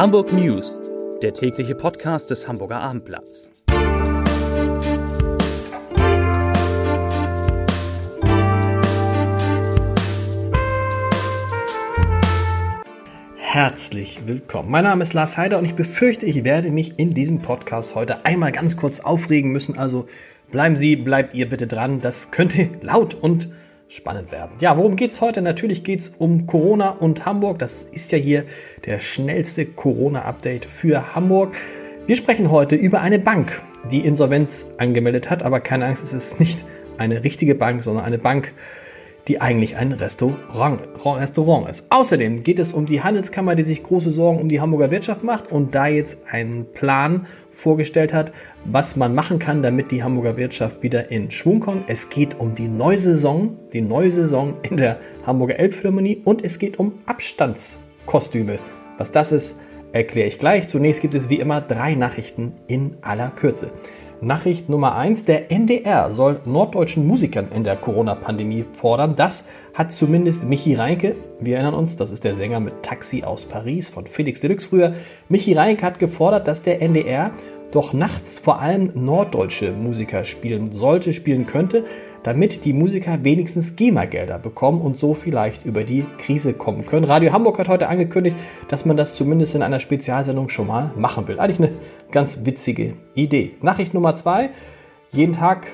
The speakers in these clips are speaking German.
Hamburg News, der tägliche Podcast des Hamburger Abendblatts. Herzlich willkommen. Mein Name ist Lars Heider und ich befürchte, ich werde mich in diesem Podcast heute einmal ganz kurz aufregen müssen. Also bleiben Sie, bleibt ihr bitte dran. Das könnte laut und spannend werden. Ja, worum geht's heute? Natürlich geht's um Corona und Hamburg. Das ist ja hier der schnellste Corona-Update für Hamburg. Wir sprechen heute über eine Bank, die Insolvenz angemeldet hat, aber keine Angst, es ist nicht eine richtige Bank, sondern eine Bank, die eigentlich ein Restaurant, Restaurant ist. Außerdem geht es um die Handelskammer, die sich große Sorgen um die Hamburger Wirtschaft macht und da jetzt einen Plan vorgestellt hat, was man machen kann, damit die Hamburger Wirtschaft wieder in Schwung kommt. Es geht um die neue die neue Saison in der Hamburger Elbphilharmonie und es geht um Abstandskostüme. Was das ist, erkläre ich gleich. Zunächst gibt es wie immer drei Nachrichten in aller Kürze. Nachricht Nummer 1. Der NDR soll norddeutschen Musikern in der Corona-Pandemie fordern. Das hat zumindest Michi Reinke, wir erinnern uns, das ist der Sänger mit Taxi aus Paris von Felix Deluxe früher. Michi Reinke hat gefordert, dass der NDR doch nachts vor allem norddeutsche Musiker spielen sollte, spielen könnte damit die Musiker wenigstens GEMA-Gelder bekommen und so vielleicht über die Krise kommen können. Radio Hamburg hat heute angekündigt, dass man das zumindest in einer Spezialsendung schon mal machen will. Eigentlich eine ganz witzige Idee. Nachricht Nummer zwei. Jeden Tag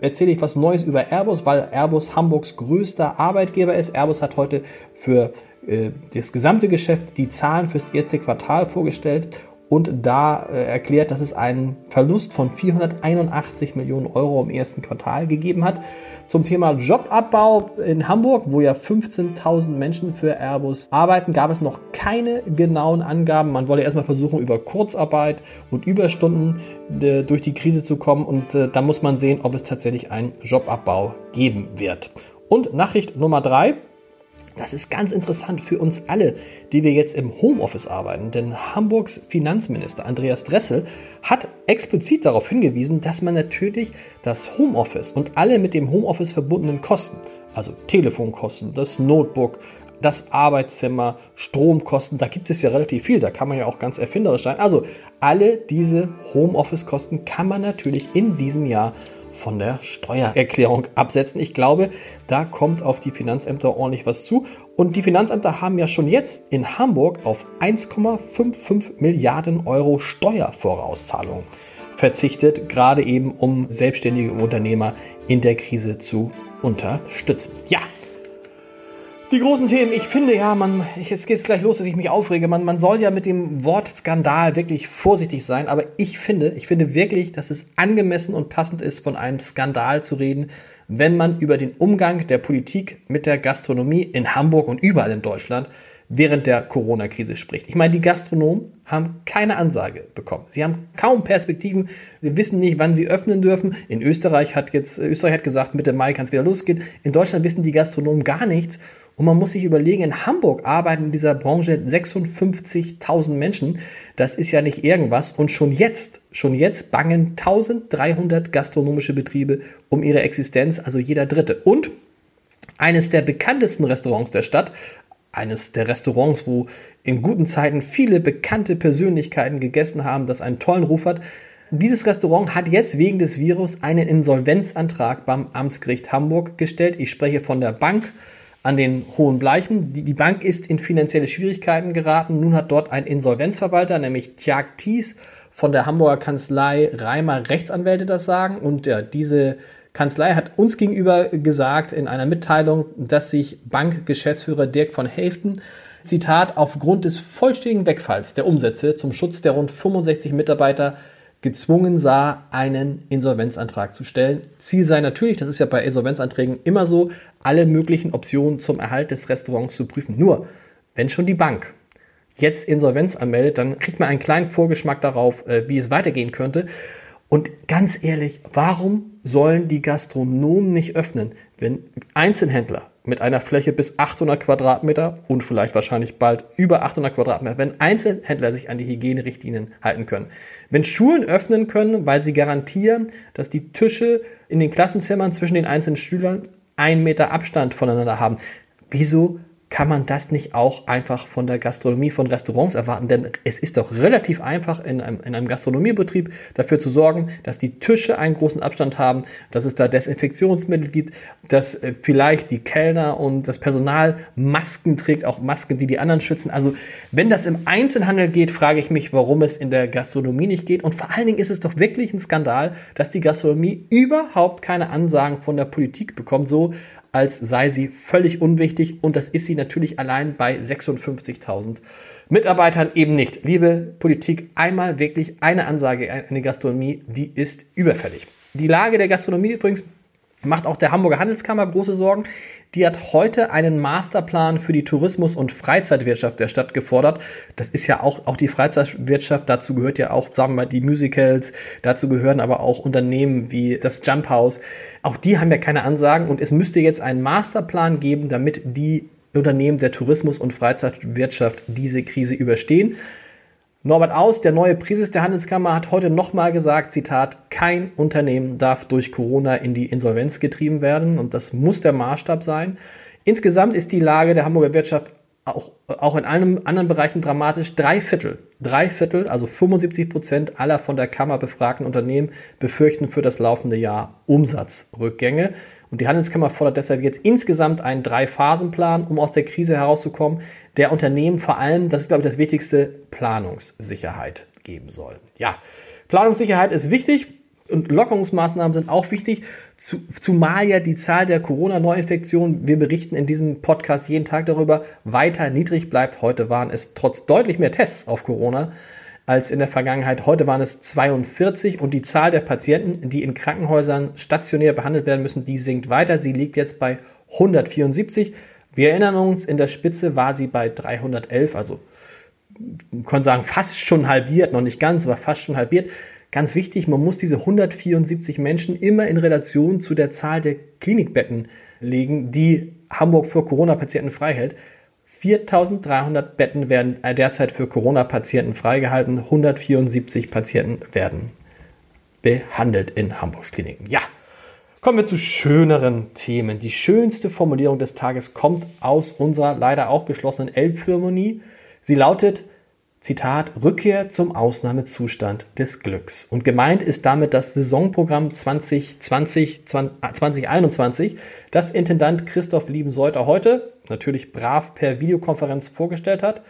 erzähle ich was Neues über Airbus, weil Airbus Hamburgs größter Arbeitgeber ist. Airbus hat heute für äh, das gesamte Geschäft die Zahlen fürs erste Quartal vorgestellt und da äh, erklärt, dass es einen Verlust von 481 Millionen Euro im ersten Quartal gegeben hat. Zum Thema Jobabbau in Hamburg, wo ja 15.000 Menschen für Airbus arbeiten, gab es noch keine genauen Angaben. Man wolle erstmal versuchen, über Kurzarbeit und Überstunden äh, durch die Krise zu kommen und äh, da muss man sehen, ob es tatsächlich einen Jobabbau geben wird. Und Nachricht Nummer drei. Das ist ganz interessant für uns alle, die wir jetzt im Homeoffice arbeiten, denn Hamburgs Finanzminister Andreas Dressel hat explizit darauf hingewiesen, dass man natürlich das Homeoffice und alle mit dem Homeoffice verbundenen Kosten, also Telefonkosten, das Notebook, das Arbeitszimmer, Stromkosten, da gibt es ja relativ viel, da kann man ja auch ganz erfinderisch sein. Also alle diese Homeoffice-Kosten kann man natürlich in diesem Jahr von der Steuererklärung absetzen. Ich glaube, da kommt auf die Finanzämter ordentlich was zu. Und die Finanzämter haben ja schon jetzt in Hamburg auf 1,55 Milliarden Euro Steuervorauszahlung verzichtet, gerade eben um selbstständige Unternehmer in der Krise zu unterstützen. Ja, die großen Themen, ich finde ja, man, jetzt geht es gleich los, dass ich mich aufrege. Man, man soll ja mit dem Wort Skandal wirklich vorsichtig sein, aber ich finde, ich finde wirklich, dass es angemessen und passend ist, von einem Skandal zu reden, wenn man über den Umgang der Politik mit der Gastronomie in Hamburg und überall in Deutschland während der Corona-Krise spricht. Ich meine, die Gastronomen haben keine Ansage bekommen. Sie haben kaum Perspektiven. Sie wissen nicht, wann sie öffnen dürfen. In Österreich hat jetzt, Österreich hat gesagt, Mitte Mai kann es wieder losgehen. In Deutschland wissen die Gastronomen gar nichts. Und man muss sich überlegen, in Hamburg arbeiten in dieser Branche 56.000 Menschen. Das ist ja nicht irgendwas. Und schon jetzt, schon jetzt bangen 1300 gastronomische Betriebe um ihre Existenz, also jeder dritte. Und eines der bekanntesten Restaurants der Stadt, eines der Restaurants, wo in guten Zeiten viele bekannte Persönlichkeiten gegessen haben, das einen tollen Ruf hat. Dieses Restaurant hat jetzt wegen des Virus einen Insolvenzantrag beim Amtsgericht Hamburg gestellt. Ich spreche von der Bank an den Hohen Bleichen. Die, Bank ist in finanzielle Schwierigkeiten geraten. Nun hat dort ein Insolvenzverwalter, nämlich Tjag Thies von der Hamburger Kanzlei Reimer Rechtsanwälte das sagen. Und ja, diese Kanzlei hat uns gegenüber gesagt in einer Mitteilung, dass sich Bankgeschäftsführer Dirk von Helften Zitat, aufgrund des vollständigen Wegfalls der Umsätze zum Schutz der rund 65 Mitarbeiter gezwungen sah, einen Insolvenzantrag zu stellen. Ziel sei natürlich, das ist ja bei Insolvenzanträgen immer so, alle möglichen Optionen zum Erhalt des Restaurants zu prüfen. Nur, wenn schon die Bank jetzt Insolvenz anmeldet, dann kriegt man einen kleinen Vorgeschmack darauf, äh, wie es weitergehen könnte. Und ganz ehrlich, warum sollen die Gastronomen nicht öffnen, wenn Einzelhändler mit einer Fläche bis 800 Quadratmeter und vielleicht wahrscheinlich bald über 800 Quadratmeter, wenn Einzelhändler sich an die Hygienerichtlinien halten können. Wenn Schulen öffnen können, weil sie garantieren, dass die Tische in den Klassenzimmern zwischen den einzelnen Schülern einen Meter Abstand voneinander haben. Wieso kann man das nicht auch einfach von der Gastronomie, von Restaurants erwarten? Denn es ist doch relativ einfach in einem, in einem Gastronomiebetrieb dafür zu sorgen, dass die Tische einen großen Abstand haben, dass es da Desinfektionsmittel gibt, dass äh, vielleicht die Kellner und das Personal Masken trägt, auch Masken, die die anderen schützen. Also wenn das im Einzelhandel geht, frage ich mich, warum es in der Gastronomie nicht geht. Und vor allen Dingen ist es doch wirklich ein Skandal, dass die Gastronomie überhaupt keine Ansagen von der Politik bekommt, so als sei sie völlig unwichtig und das ist sie natürlich allein bei 56.000 Mitarbeitern eben nicht. Liebe Politik, einmal wirklich eine Ansage an die Gastronomie, die ist überfällig. Die Lage der Gastronomie übrigens macht auch der Hamburger Handelskammer große Sorgen. Die hat heute einen Masterplan für die Tourismus- und Freizeitwirtschaft der Stadt gefordert. Das ist ja auch, auch die Freizeitwirtschaft. Dazu gehört ja auch, sagen wir mal, die Musicals. Dazu gehören aber auch Unternehmen wie das Jump House. Auch die haben ja keine Ansagen und es müsste jetzt einen Masterplan geben, damit die Unternehmen der Tourismus- und Freizeitwirtschaft diese Krise überstehen. Norbert Aus, der neue Präses der Handelskammer, hat heute nochmal gesagt, Zitat, kein Unternehmen darf durch Corona in die Insolvenz getrieben werden und das muss der Maßstab sein. Insgesamt ist die Lage der Hamburger Wirtschaft auch, auch in allen anderen Bereichen dramatisch. Drei Viertel, drei Viertel, also 75 Prozent aller von der Kammer befragten Unternehmen befürchten für das laufende Jahr Umsatzrückgänge. Und die Handelskammer fordert deshalb jetzt insgesamt einen Drei-Phasen-Plan, um aus der Krise herauszukommen, der Unternehmen vor allem, das ist glaube ich das Wichtigste, Planungssicherheit geben soll. Ja, Planungssicherheit ist wichtig und Lockerungsmaßnahmen sind auch wichtig, zumal ja die Zahl der Corona-Neuinfektionen, wir berichten in diesem Podcast jeden Tag darüber, weiter niedrig bleibt. Heute waren es trotz deutlich mehr Tests auf Corona als in der Vergangenheit. Heute waren es 42 und die Zahl der Patienten, die in Krankenhäusern stationär behandelt werden müssen, die sinkt weiter. Sie liegt jetzt bei 174. Wir erinnern uns, in der Spitze war sie bei 311, also man kann sagen fast schon halbiert, noch nicht ganz, aber fast schon halbiert. Ganz wichtig, man muss diese 174 Menschen immer in Relation zu der Zahl der Klinikbetten legen, die Hamburg für Corona-Patienten freihält. 4300 Betten werden derzeit für Corona-Patienten freigehalten. 174 Patienten werden behandelt in Hamburgs Kliniken. Ja, kommen wir zu schöneren Themen. Die schönste Formulierung des Tages kommt aus unserer leider auch geschlossenen Elbphilharmonie. Sie lautet, Zitat, Rückkehr zum Ausnahmezustand des Glücks. Und gemeint ist damit das Saisonprogramm 2020, 2021, das Intendant Christoph Liebenseuter heute, natürlich brav per Videokonferenz vorgestellt hat.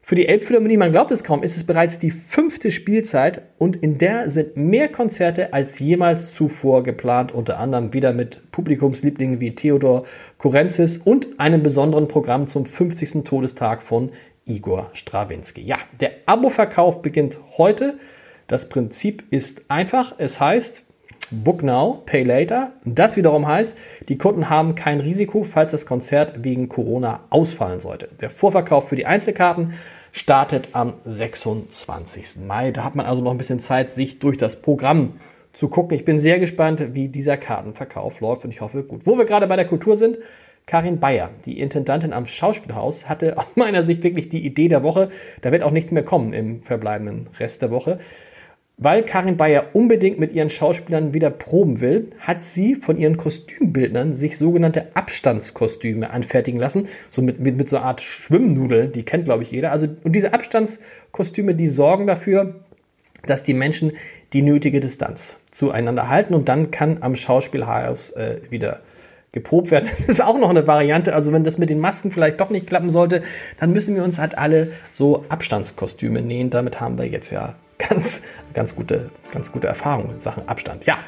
Für die Elbphilharmonie, man glaubt es kaum, ist es bereits die fünfte Spielzeit und in der sind mehr Konzerte als jemals zuvor geplant, unter anderem wieder mit Publikumslieblingen wie Theodor Korenzis und einem besonderen Programm zum 50. Todestag von Igor Strawinski. Ja, der Abo-Verkauf beginnt heute. Das Prinzip ist einfach. Es heißt Book Now, Pay Later. Das wiederum heißt, die Kunden haben kein Risiko, falls das Konzert wegen Corona ausfallen sollte. Der Vorverkauf für die Einzelkarten startet am 26. Mai. Da hat man also noch ein bisschen Zeit, sich durch das Programm zu gucken. Ich bin sehr gespannt, wie dieser Kartenverkauf läuft und ich hoffe gut. Wo wir gerade bei der Kultur sind, Karin Bayer, die Intendantin am Schauspielhaus, hatte aus meiner Sicht wirklich die Idee der Woche. Da wird auch nichts mehr kommen im verbleibenden Rest der Woche. Weil Karin Bayer unbedingt mit ihren Schauspielern wieder proben will, hat sie von ihren Kostümbildnern sich sogenannte Abstandskostüme anfertigen lassen. So mit, mit, mit so einer Art Schwimmnudel, die kennt, glaube ich, jeder. Also, und diese Abstandskostüme, die sorgen dafür, dass die Menschen die nötige Distanz zueinander halten und dann kann am Schauspielhaus äh, wieder geprobt werden. Das ist auch noch eine Variante. Also wenn das mit den Masken vielleicht doch nicht klappen sollte, dann müssen wir uns halt alle so Abstandskostüme nähen. Damit haben wir jetzt ja ganz, ganz gute, ganz gute Erfahrungen in Sachen Abstand. Ja.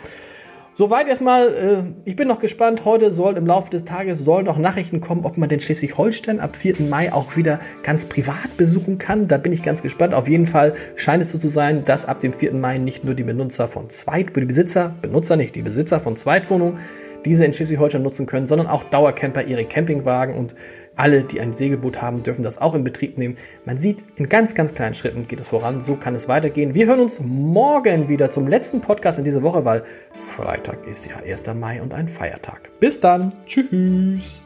Soweit erstmal, äh, ich bin noch gespannt. Heute soll im Laufe des Tages sollen noch Nachrichten kommen, ob man den Schleswig-Holstein ab 4. Mai auch wieder ganz privat besuchen kann. Da bin ich ganz gespannt. Auf jeden Fall scheint es so zu sein, dass ab dem 4. Mai nicht nur die Benutzer von Zweit, die Besitzer, Benutzer nicht, die Besitzer von Zweitwohnungen diese in Schleswig-Holstein nutzen können, sondern auch Dauercamper ihre Campingwagen und alle, die ein Segelboot haben, dürfen das auch in Betrieb nehmen. Man sieht, in ganz, ganz kleinen Schritten geht es voran. So kann es weitergehen. Wir hören uns morgen wieder zum letzten Podcast in dieser Woche, weil Freitag ist ja 1. Mai und ein Feiertag. Bis dann. Tschüss.